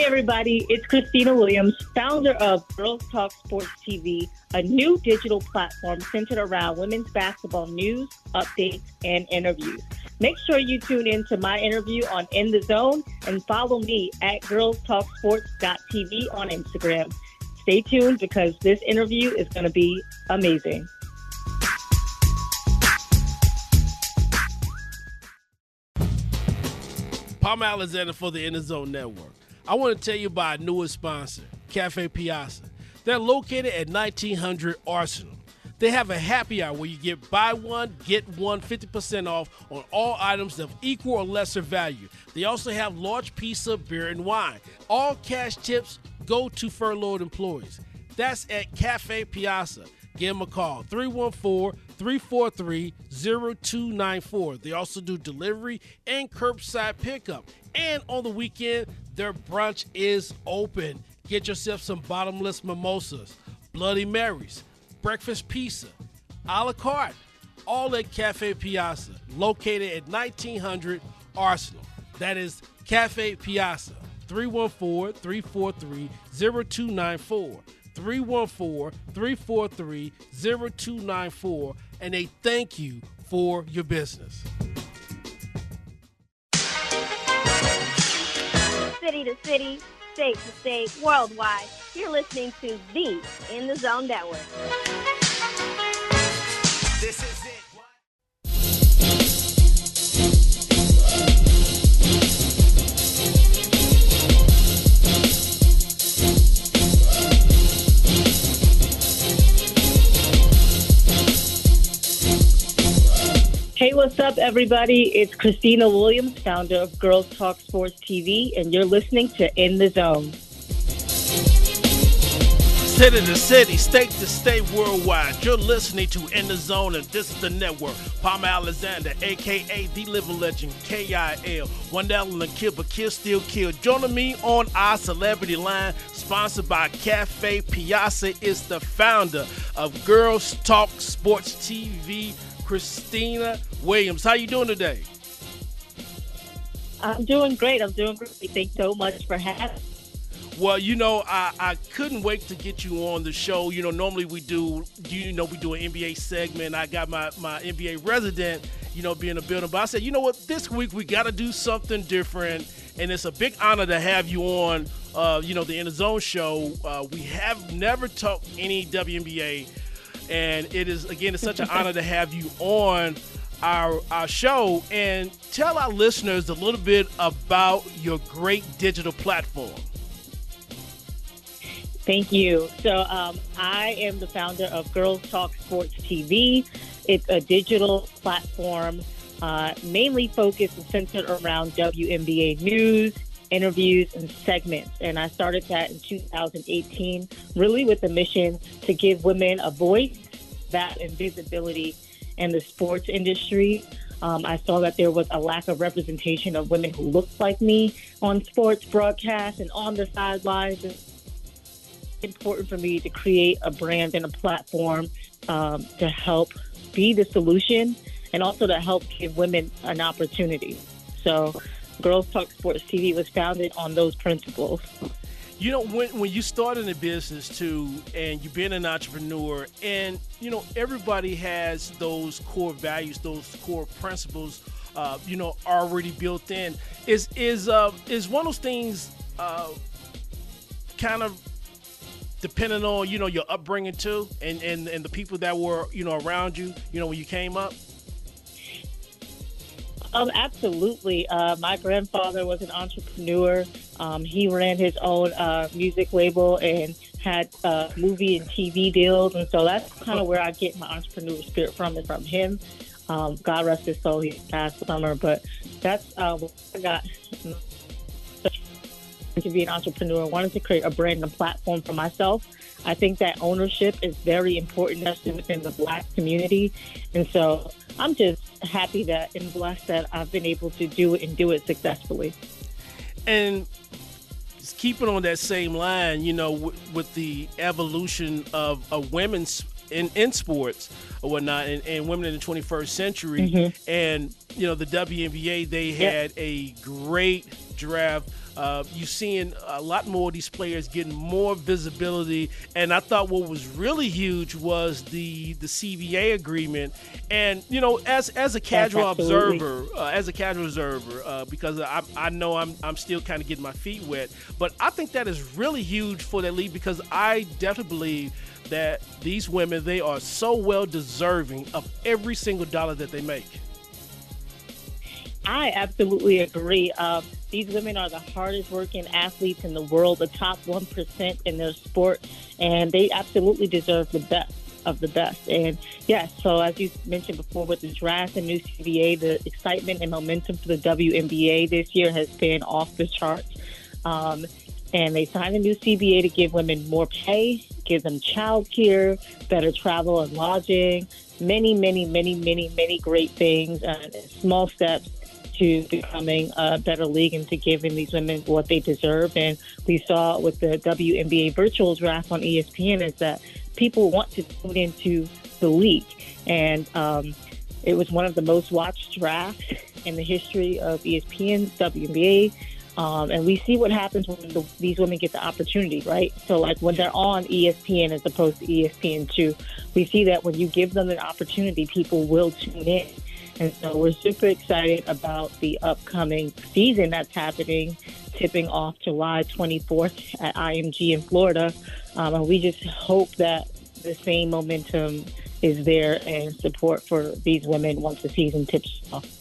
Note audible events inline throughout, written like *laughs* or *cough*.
Hey, everybody, it's Khristina Williams, founder of Girls Talk Sports TV, a new digital platform centered around women's basketball news, updates, and interviews. Make sure you tune in to my interview on In the Zone and follow me at girlstalksports.tv on Instagram. Stay tuned because this interview is going to be amazing. Palmer Alexander for the In the Zone Network. I want to tell you about our newest sponsor, Cafe Piazza. They're located at 1900 Arsenal. They have a happy hour where you get buy one, get one 50% off on all items of equal or lesser value. They also have large pizza, beer, and wine. All cash tips go to furloughed employees. That's at Cafe Piazza. Give them a call 314 343 0294. They also do delivery and curbside pickup. And on the weekend, their brunch is open. Get yourself some bottomless mimosas, Bloody Marys, breakfast pizza, a la carte, all at Cafe Piazza, located at 1900 Arsenal. That is Cafe Piazza, 314 343 0294. 314 343 0294. And they thank you for your business. City to city, state to state, worldwide. You're listening to the In the Zone Network. Hey, what's up, everybody? It's Khristina Williams, founder of Girls Talk Sports TV, and you're listening to In the Zone. City to city, state to state, worldwide. You're listening to In the Zone, and this is the network. Palmer Alexander, aka The Living Legend, KIL. One that will kill, but kill still kill. Joining me on our celebrity line, sponsored by Cafe Piazza, is the founder of Girls Talk Sports TV, Khristina Williams. How you doing today? I'm doing great. I'm doing great. Thanks so much for having me. Well, you know, I, I couldn't wait to get you on the show. You know, normally we do, you know, we do an NBA segment. I got my, my NBA resident, you know, being a building. But I said, you know what, this week we got to do something different. And it's a big honor to have you on, uh, you know, the In the Zone show. Uh, we have never talked any WNBA. And it is, again, it's such an honor to have you on our, our show. And tell our listeners a little bit about your great digital platform. Thank you. So, um, I am the founder of Girls Talk Sports TV. It's a digital platform uh, mainly focused and centered around WNBA news, interviews, and segments. And I started that in 2018, really with the mission to give women a voice, that, and visibility in the sports industry. Um, I saw that there was a lack of representation of women who looked like me on sports broadcasts and on the sidelines. It's important for me to create a brand and a platform um, to help be the solution and also to help give women an opportunity. So, Girls Talk Sports TV was founded on those principles. You know, when, when you start in a business too, and you've been an entrepreneur, and you know, everybody has those core values, those core principles, uh, you know, already built in. Is is uh, is one of those things uh, kind of depending on you know your upbringing too, and, and and the people that were you know around you, you know, when you came up. Um, absolutely. Uh, my grandfather was an entrepreneur. Um, he ran his own uh, music label and had uh, movie and TV deals, and so that's kind of where I get my entrepreneur spirit from. Is from him. Um, God rest his soul. He passed summer, but that's uh, what I got to be an entrepreneur. I wanted to create a brand and platform for myself. I think that ownership is very important, especially within the Black community, and so I'm just happy that and blessed that I've been able to do it and do it successfully. And keeping on that same line, you know, w- with the evolution of a women's in, in sports or whatnot, and, and women in the 21st century. Mm-hmm. And you know, the WNBA they had yep. a great draft uh, you're seeing a lot more of these players getting more visibility, and I thought what was really huge was the the CBA agreement. And you know, as as a casual yes, observer, uh, as a casual observer, uh, because I, I know I'm I'm still kind of getting my feet wet, but I think that is really huge for that league because I definitely believe that these women they are so well deserving of every single dollar that they make. I absolutely agree. Uh, these women are the hardest working athletes in the world, the top 1% in their sport, and they absolutely deserve the best of the best. And yes, so as you mentioned before with the draft and new CBA, the excitement and momentum for the WNBA this year has been off the charts. Um, and they signed a new CBA to give women more pay, give them child care, better travel and lodging, many, many, many, many, many great things, and small steps to becoming a better league and to giving these women what they deserve. And we saw with the WNBA virtual draft on ESPN is that people want to tune into the league. And um, it was one of the most watched drafts in the history of ESPN's WNBA. Um, and we see what happens when the, these women get the opportunity, right? So, like when they're on ESPN as opposed to ESPN2, we see that when you give them an opportunity, people will tune in. And so we're super excited about the upcoming season that's happening, tipping off July 24th at IMG in Florida. Um, and we just hope that the same momentum is there and support for these women once the season tips off.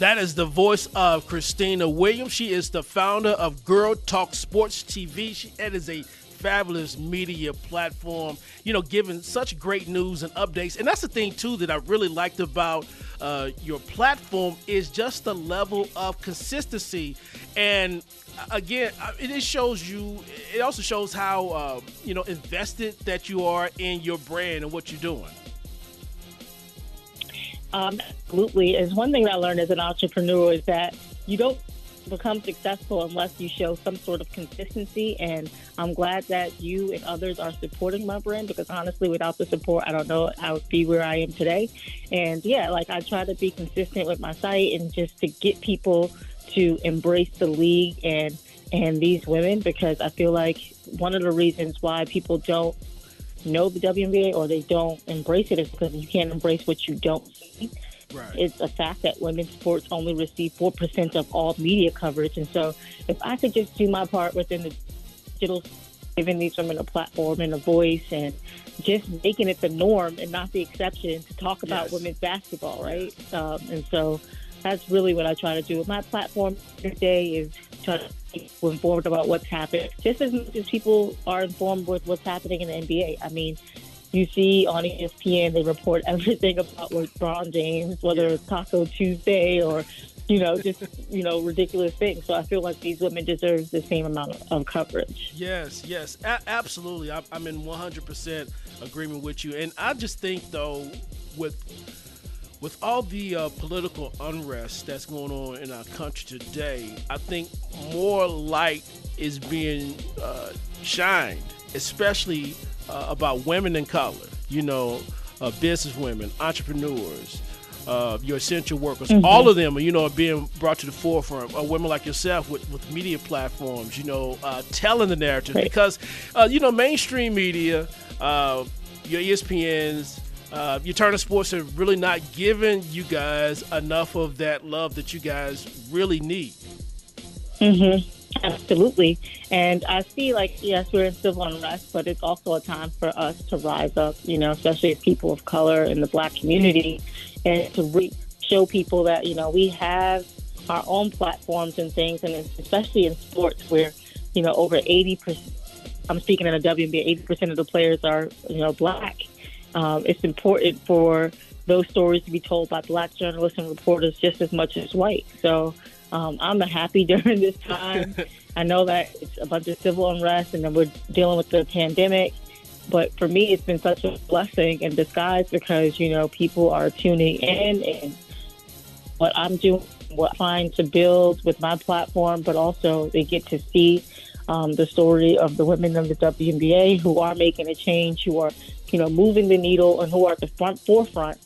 That is the voice of Khristina Williams. She is the founder of Girl Talk Sports TV. She, it is a fabulous media platform, you know, giving such great news and updates. And that's the thing, too, that I really liked about uh, your platform is just the level of consistency. And uh, again, it shows you, it also shows how, uh, you know, invested that you are in your brand and what you're doing. Um, absolutely. Is one thing I learned as an entrepreneur is that you don't become successful unless you show some sort of consistency. And I'm glad that you and others are supporting my brand because honestly, without the support, I don't know I would be where I am today. And yeah, like I try to be consistent with my site and just to get people to embrace the league and and these women because I feel like one of the reasons why people don't know the WNBA or they don't embrace it is because you can't embrace what you don't see. Right. It's a fact that women's sports only receive 4% of all media coverage. And so if I could just do my part within the digital, giving these women a platform and a voice and just making it the norm and not the exception to talk about yes. women's basketball, right? Um, and so that's really what I try to do with my platform today is try to informed about what's happening, just as much as people are informed with what's happening in the NBA. I mean, you see on ESPN, they report *laughs* everything about LeBron James, whether it's Taco Tuesday or, you know, just, you know, ridiculous things. So I feel like these women deserve the same amount of, coverage. Yes, yes, a- absolutely. I'm in 100% agreement with you. And I just think, though, with with all the uh, political unrest that's going on in our country today, I think more light is being uh, shined, especially uh, about women in color, you know, uh, business women, entrepreneurs, uh, your essential workers, mm-hmm. all of them, you know, are being brought to the forefront. Uh, women like yourself with, with media platforms, you know, uh, telling the narrative right. because, uh, you know, mainstream media, uh, your ESPNs, uh, Turner Sports have really not given you guys enough of that love that you guys really need. Mm-hmm. Absolutely. And I see, like, yes, we're in civil unrest, but it's also a time for us to rise up, you know, especially as people of color in the black community, and to re- show people that, you know, we have our own platforms and things, and especially in sports where, you know, over 80%, I'm speaking in a WNBA, 80% of the players are, you know, black. Um, it's important for those stories to be told by black journalists and reporters just as much as white. So, um, I'm happy *laughs* during this time. *laughs* I know that it's a bunch of civil unrest and then we're dealing with the pandemic. But for me, it's been such a blessing in disguise because, you know, people are tuning in and what I'm doing, what I'm trying to build with my platform, but also they get to see um, the story of the women of the WNBA who are making a change, who are you know, moving the needle and who are at the front forefront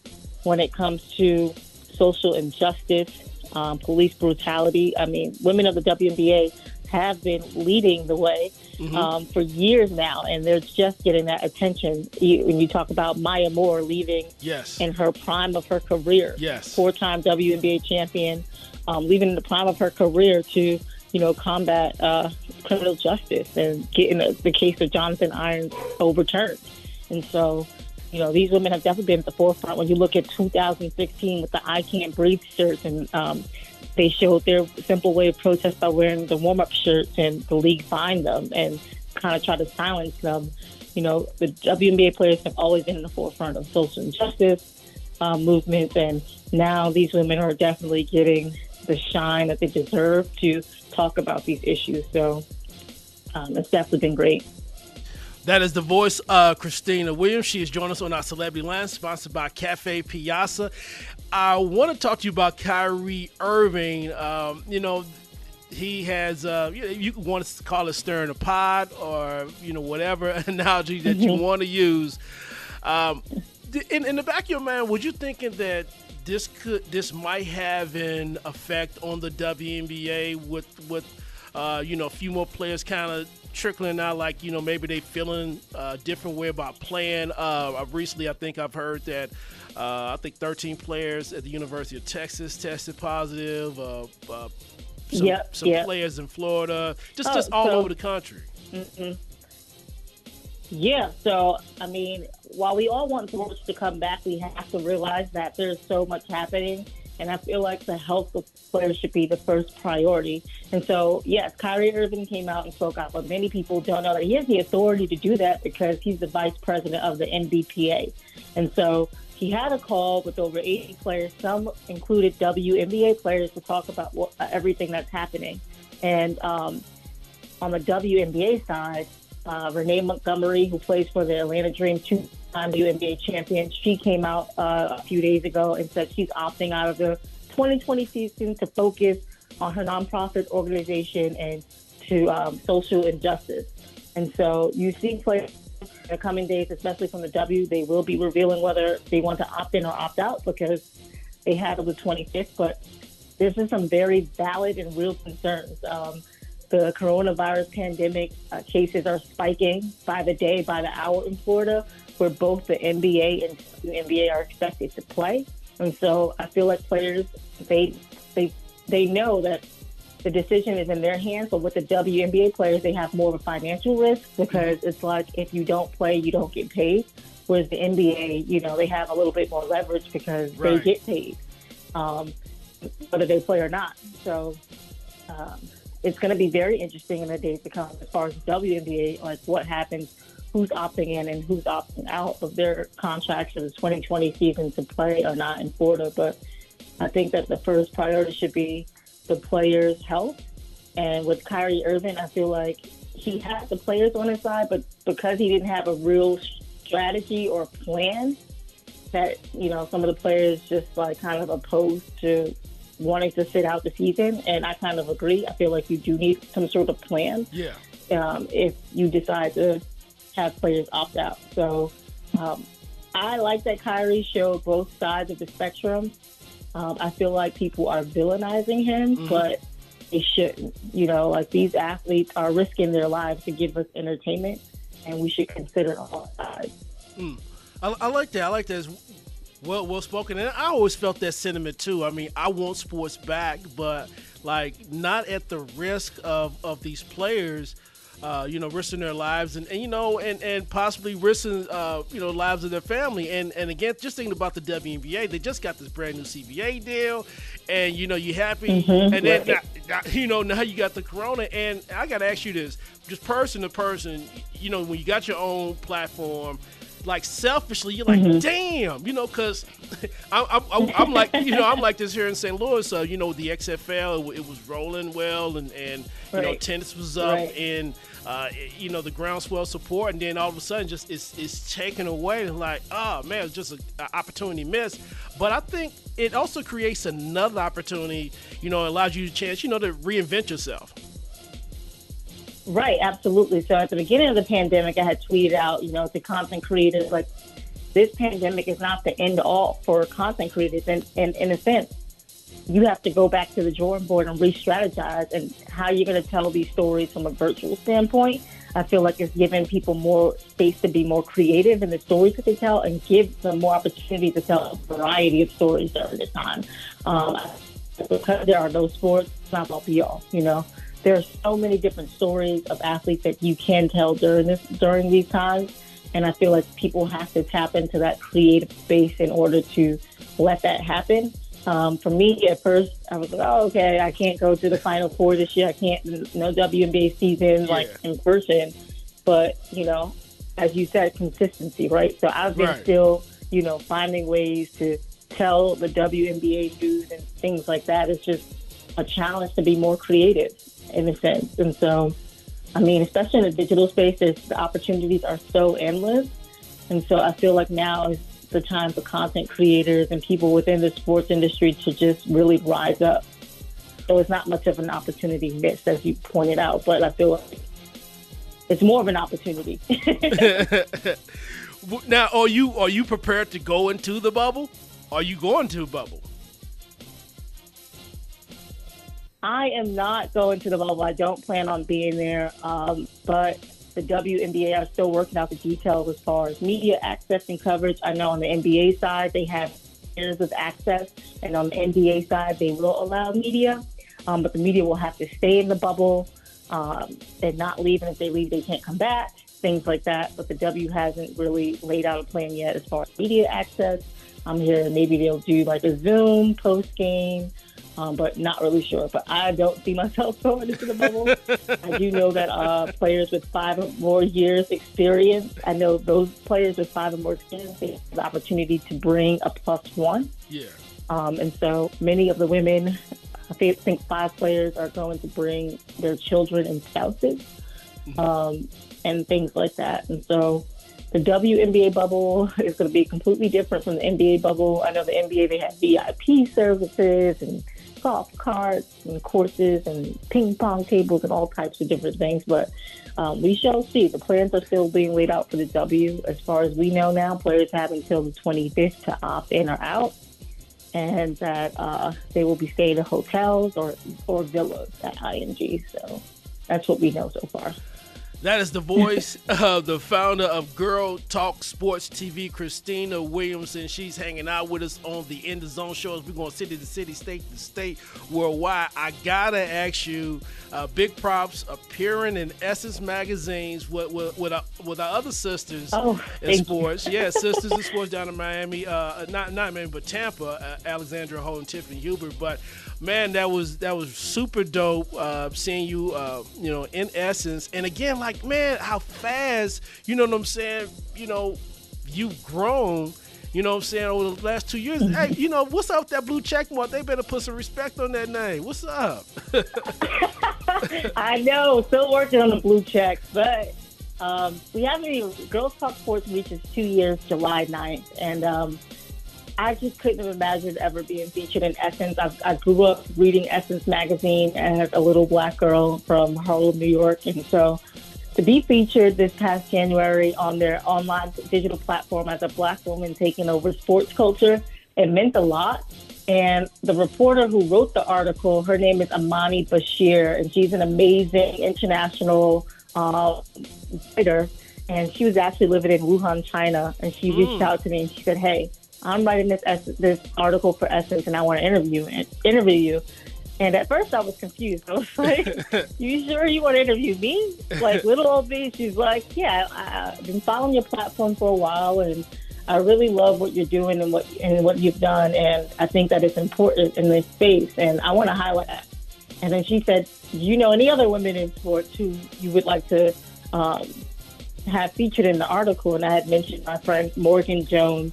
when it comes to social injustice, um, police brutality. I mean, women of the WNBA have been leading the way mm-hmm. um, for years now, and they're just getting that attention. You, when you talk about Maya Moore leaving yes. in her prime of her career, yes. four-time WNBA champion, um, leaving in the prime of her career to you know combat uh, criminal justice and getting the, the case of Jonathan Irons overturned. And so, you know, these women have definitely been at the forefront. When you look at 2016 with the I Can't Breathe shirts and um, they showed their simple way of protest by wearing the warm up shirts, and the league fined them and kind of tried to silence them. You know, the WNBA players have always been in the forefront of social injustice um, movements, and now these women are definitely getting the shine that they deserve to talk about these issues. So um, it's definitely been great. That is the voice of Khristina Williams. She is joining us on our Celebrity Line, sponsored by Cafe Piazza. I want to talk to you about Kyrie Irving. Um, you know, he has, uh, you, you want to call it stirring a pot or, you know, whatever *laughs* analogy that you mm-hmm. want to use. Um, in, in the back of your mind, was you thinking that this could this might have an effect on the WNBA with with uh, you know a few more players kind of trickling out, like you know maybe they feeling a different way about playing. Uh, recently, I think I've heard that uh, I think 13 players at the University of Texas tested positive. Uh, uh some, yep, some yep. players in Florida, just oh, just all so, over the country. Mm-hmm. Yeah, so I mean, while we all want sports to come back, we have to realize that there's so much happening and I feel like the health of players should be the first priority. And so, yes, Kyrie Irving came out and spoke out, but many people don't know that he has the authority to do that because he's the vice president of the NBPA. And so he had a call with over 80 players. Some included WNBA players to talk about what, uh, everything that's happening. And um, on the WNBA side, uh, Renee Montgomery, who plays for the Atlanta Dream, two time WNBA champion, she came out uh, a few days ago and said she's opting out of the 2020 season to focus on her nonprofit organization and to um, social injustice. And so you see players in the coming days, especially from the W, they will be revealing whether they want to opt in or opt out because they had it the 25th. But there's been some very valid and real concerns. Um, the coronavirus pandemic uh, cases are spiking by the day, by the hour in Florida where both the NBA and the NBA are expected to play. And so I feel like players they they they know that the decision is in their hands. But with the WNBA players, they have more of a financial risk because it's like if you don't play, you don't get paid. Whereas the NBA, you know, they have a little bit more leverage because right. they get paid, um, whether they play or not. So um, it's going to be very interesting in the days to come as far as WNBA, like what happens who's opting in and who's opting out of their contracts for the 2020 season to play or not in Florida. But I think that the first priority should be the players' health. And with Kyrie Irving, I feel like he had the players on his side, but because he didn't have a real strategy or plan, that you know some of the players just like kind of opposed to wanting to sit out the season. And I kind of agree. I feel like you do need some sort of plan. Yeah. Um, if you decide to have players opt out. So um, I like that Kyrie showed both sides of the spectrum. Um, I feel like people are villainizing him, mm-hmm. but they shouldn't. You know, like these athletes are risking their lives to give us entertainment, and we should consider all sides. Mm. I, I, like that. I like that. It's well, well spoken. And I always felt that sentiment too. I mean, I want sports back, but like not at the risk of, of these players uh, you know, risking their lives and, and you know, and, and possibly risking, uh, you know, lives of their family. And and again, just thinking about the WNBA, they just got this brand new CBA deal, and you know, you're happy, mm-hmm. and then now, now, *laughs* you know now you got the Corona, and I got to ask you this, just person to person, you know, when you got your own platform like selfishly, you're like, mm-hmm. damn, you know, because *laughs* I'm, I'm, I'm, like, you know, I'm like this here in St. Louis. Uh, you know, the XFL, it, it was rolling well, and and you know, tennis was up, right. and uh, you know, the groundswell support, and then all of a sudden, just it's it's taken away. Like, oh man, it's just an opportunity missed. But I think it also creates another opportunity. You know, allows you a chance, you know, to reinvent yourself. Right, absolutely. So at the beginning of the pandemic, I had tweeted out, you know, to content creators, like, this pandemic is not the end all for content creators. And, and in a sense, you have to go back to the drawing board and re-strategize and how you're going to tell these stories from a virtual standpoint. I feel like it's giving people more space to be more creative in the stories that they tell and give them more opportunity to tell a variety of stories during this time. Um, because there are no sports, it's not about be all, you know. There are so many different stories of athletes that you can tell during this during these times. And I feel like people have to tap into that creative space in order to let that happen. Um, for me, at first, I was like, oh, okay, I can't go to the Final Four this year. I can't, no WNBA season, like in person. But, you know, as you said, consistency, right? So I've been Right. still, you know, finding ways to tell the WNBA news and things like that. It's just a challenge to be more creative in a sense. And so, I mean, especially in the digital space, there's, the opportunities are so endless. And so I feel like now is the time for content creators and people within the sports industry to just really rise up. So it's not much of an opportunity missed, as you pointed out, but I feel like it's more of an opportunity. *laughs* *laughs* now, are you are you prepared to go into the bubble? Are you going to bubble? I am not going to the bubble. I don't plan on being there. Um, but the WNBA are still working out the details as far as media access and coverage. I know on the NBA side, they have years of access, and on the NBA side, they will allow media. Um, but the media will have to stay in the bubble um, and not leave. And if they leave, they can't come back, things like that. But the W hasn't really laid out a plan yet as far as media access. I'm here. Maybe they'll do like a Zoom post game um, but not really sure. But I don't see myself *laughs* going into the bubble. I do know that uh, players with five or more years experience, I know those players with five or more experience, they have the opportunity to bring a plus one. Yeah. Um, and so many of the women, I think five players are going to bring their children and spouses um, and things like that. And so the WNBA bubble is going to be completely different from the NBA bubble. I know the NBA, they have VIP services and golf carts and courses and ping pong tables and all types of different things. But um, we shall see. The plans are still being laid out for the W. As far as we know now, players have until the 25th to opt in or out. And that uh, they will be staying in hotels or, or villas at IMG. So that's what we know so far. That is the voice *laughs* of the founder of Girl Talk Sports TV, Khristina Williamson. She's hanging out with us on the In the Zone shows. We're going city to city, state to state, worldwide. I gotta ask you, uh, big props appearing in Essence magazines with with, with, our, with our other sisters Oh, in sports. Yeah, *laughs* sisters in sports down in Miami. Uh, not not Miami, but Tampa. Uh, Alexandra Ho and Tiffany Hubert. But man, that was that was super dope. Uh, seeing you, uh, you know, in Essence, and again, like man, how fast. You know what I'm saying? You know, you've grown. You know what I'm saying over the last two years. hey, you know what's up with that blue check mark? They better put some respect on that name. What's up? *laughs* I know, still working on the blue check, but um, we haven't even, Girls Talk Sports Week is two years July 9th, and um, I just couldn't have imagined ever being featured in Essence. I, I grew up reading Essence magazine as a little black girl from Harlem, New York, and so to be featured this past January on their online digital platform as a black woman taking over sports culture, it meant a lot. And the reporter who wrote the article, her name is Imani Bashir, and she's an amazing international uh, writer. And she was actually living in Wuhan, China. And she reached out to me and she said, "Hey, I'm writing this es- this article for Essence, and I want to interview interview you." And at first, I was confused. I was *laughs* like, *laughs* "You sure you want to interview me?" Like little old me, she's like, "Yeah, I- I've been following your platform for a while, and I really love what you're doing and what and what you've done, and I think that it's important in this space, and I want to highlight that." And then she said, "Do you know any other women in sports who you would like to um, have featured in the article?" And I had mentioned my friend Morgan Jones,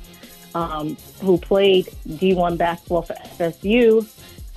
um, who played D1 basketball for FSU,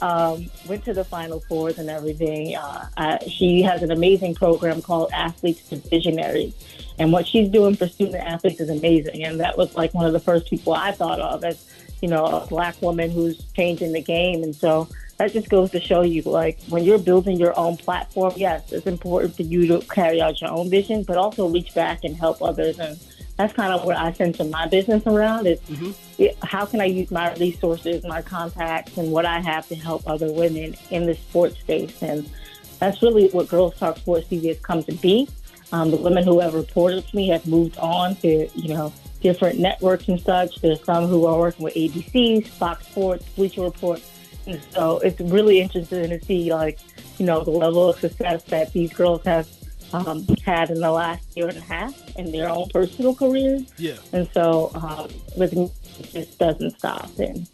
um, went to the Final Fours and everything. Uh, she has an amazing program called Athletes to Visionaries. And what she's doing for student athletes is amazing. And that was like one of the first people I thought of as, you know, a black woman who's changing the game. And so that just goes to show you, like, when you're building your own platform, yes, it's important for you to carry out your own vision, but also reach back and help others. And that's kind of what I center my business around is mm-hmm. how can I use my resources, my contacts, and what I have to help other women in the sports space. And that's really what Girls Talk Sports TV has come to be. Um, the women who have reported to me have moved on to, you know, different networks and such. There's some who are working with ABC, Fox Sports, Bleacher Report. And so it's really interesting to see, like, you know, the level of success that these girls have um, had in the last year and a half in their own personal careers. Yeah. And so um, with me, it just doesn't stop. And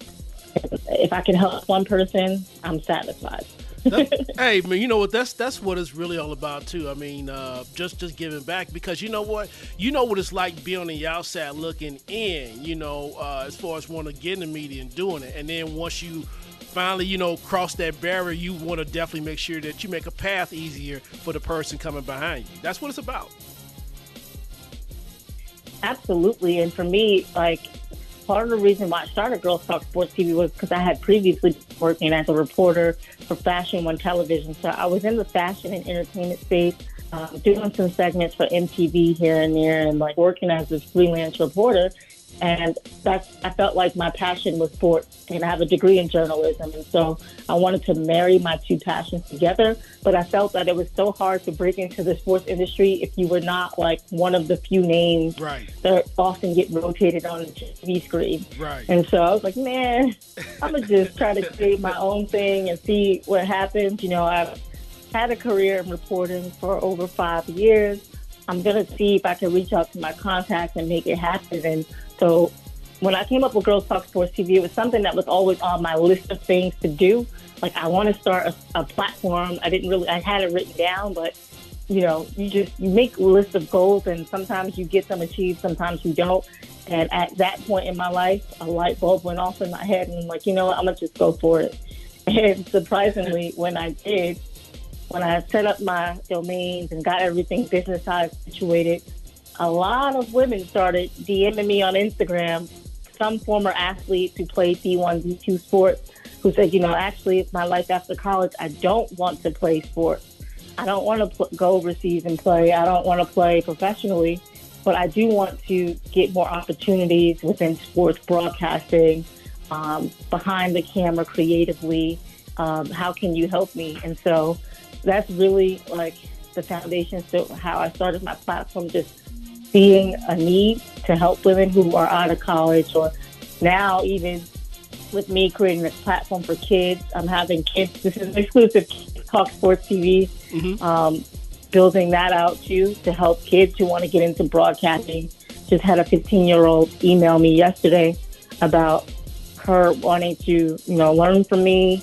if I can help one person, I'm satisfied. *laughs* hey man, you know what? That's that's what it's really all about too. I mean, uh, just just giving back because you know what, you know what it's like being on the outside looking in. You know, uh, as far as wanting to get in the media and doing it, and then once you finally, you know, cross that barrier, you want to definitely make sure that you make a path easier for the person coming behind you. That's what it's about. Absolutely, and for me, like part of the reason why I started Girls Talk Sports TV was because I had previously working as a reporter for Fashion One Television. So I was in the fashion and entertainment space, um, doing some segments for MTV here and there, and like working as a freelance reporter. And that's, I felt like my passion was sports, and I have a degree in journalism. And so I wanted to marry my two passions together. But I felt that it was so hard to break into the sports industry if you were not like one of the few names right. that often get rotated on the TV screen. Right. And so I was like, man, I'm going to just try to create my own thing and see what happens. You know, I've had a career in reporting for over five years. I'm going to see if I can reach out to my contacts and make it happen. And so when I came up with Girls Talk Sports TV, it was something that was always on my list of things to do. Like I want to start a, a platform. I didn't really, I had it written down, but you know, you just you make a list of goals, and sometimes you get them achieved, sometimes you don't. And at that point in my life, a light bulb went off in my head, and I'm like, you know what, I'm gonna just go for it. *laughs* And surprisingly, when I did, when I set up my domains and got everything business side situated, a lot of women started DMing me on Instagram, some former athletes who played D1, D2 sports, who said, you know, actually, my life after college. I don't want to play sports. I don't want to pl- go overseas and play. I don't want to play professionally, but I do want to get more opportunities within sports broadcasting, um, behind the camera creatively. Um, how can you help me? And so that's really like the foundation. So how I started my platform, just seeing a need to help women who are out of college or now even with me creating this platform for kids. I'm having kids. This is an exclusive Talk Sports TV. Mm-hmm. Um, building that out too to help kids who want to get into broadcasting. Just had a 15 year old email me yesterday about her wanting to, you know, learn from me.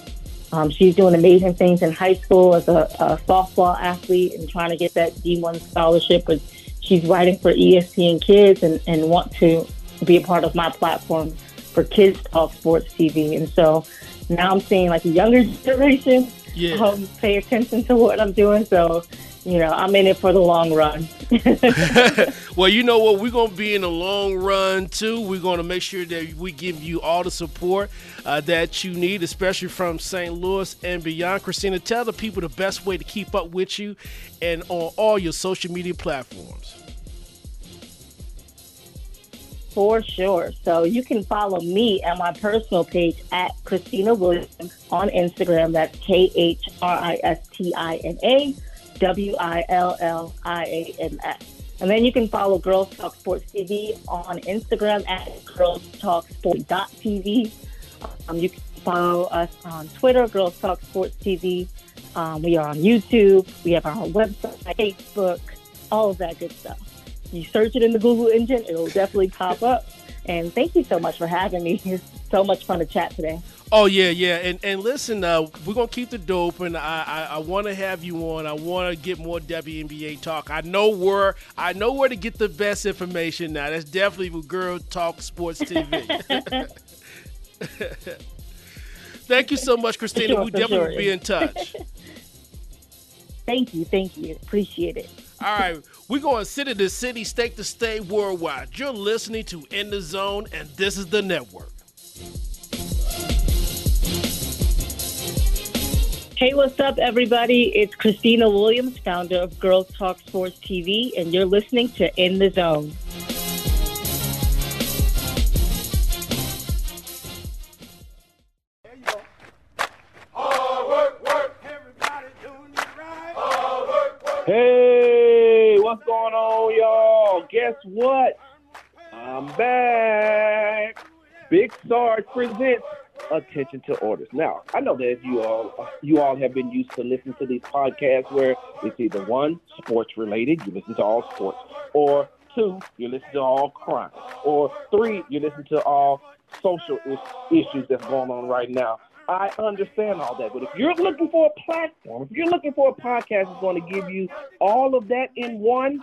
Um, she's doing amazing things in high school as a, a softball athlete and trying to get that D1 scholarship, but she's writing for ESPN Kids and, and want to be a part of my platform for Kids Talk Sports TV. And so now I'm seeing like a younger generation yeah. um, pay attention to what I'm doing. So, you know, I'm in it for the long run. *laughs* well, you know what? We're going to be in the long run too. We're going to make sure that we give you all the support uh, that you need, especially from St. Louis and beyond. Khristina, tell the people the best way to keep up with you and on all your social media platforms. For sure. So you can follow me at my personal page at Khristina Williams on Instagram. That's K H R I S T I N A W I L L I A M S. And then you can follow Girls Talk Sports TV on Instagram at Girls Talk TV. Um, you can follow us on Twitter, Girls Talk Sports TV. Um, we are on YouTube. We have our website, Facebook, all of that good stuff you search it in the Google engine, it'll definitely pop up. And thank you so much for having me. *laughs* It's so much fun to chat today. Oh yeah, yeah, and and listen, uh, we're gonna keep the dope, and I I, I want to have you on. I want to get more WNBA talk. I know where I know where to get the best information now. That's definitely with Girl Talk Sports TV. *laughs* *laughs* Thank you so much, Khristina. Sure, we definitely sure. will be in touch. thank you, thank you, appreciate it. All right, we're going city to city, state to state, worldwide. You're listening to In the Zone, and this is the network. Hey, what's up, everybody? It's Khristina Williams, founder of Girls Talk Sports TV, and you're listening to In the Zone. Guess what? I'm back. Big Sarge presents Attention to Orders. Now, I know that you all you all have been used to listening to these podcasts where it's either one sports related, you listen to all sports, or two, you listen to all crime, or three, you listen to all social is- issues that's going on right now. I understand all that, but if you're looking for a platform, if you're looking for a podcast that's going to give you all of that in one,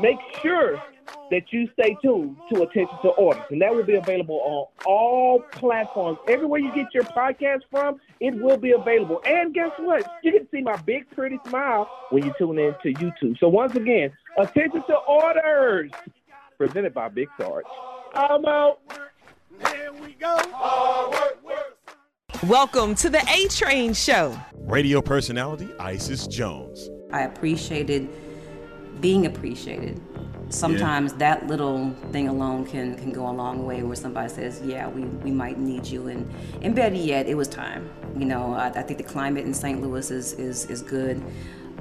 make sure that you stay tuned to Attention to Orders, and that will be available on all platforms. Everywhere you get your podcast from, it will be available. And guess what? You can see my big, pretty smile when you tune in to YouTube. So once again, Attention to Orders, presented by Big Sarge. I'm out. Here we go. Welcome to the A Train Show. Radio personality Isis Jones. I appreciated being appreciated. Sometimes that little thing alone can, can go a long way where somebody says, yeah, we, we might need you. And, and better yet, it was time. You know, I, I think the climate in St. Louis is, is, is good.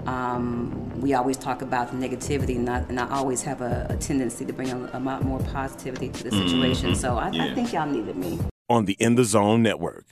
Um, we always talk about the negativity, and I, and I always have a, a tendency to bring a, a lot more positivity to the situation. So I, I think y'all needed me. On the In the Zone Network.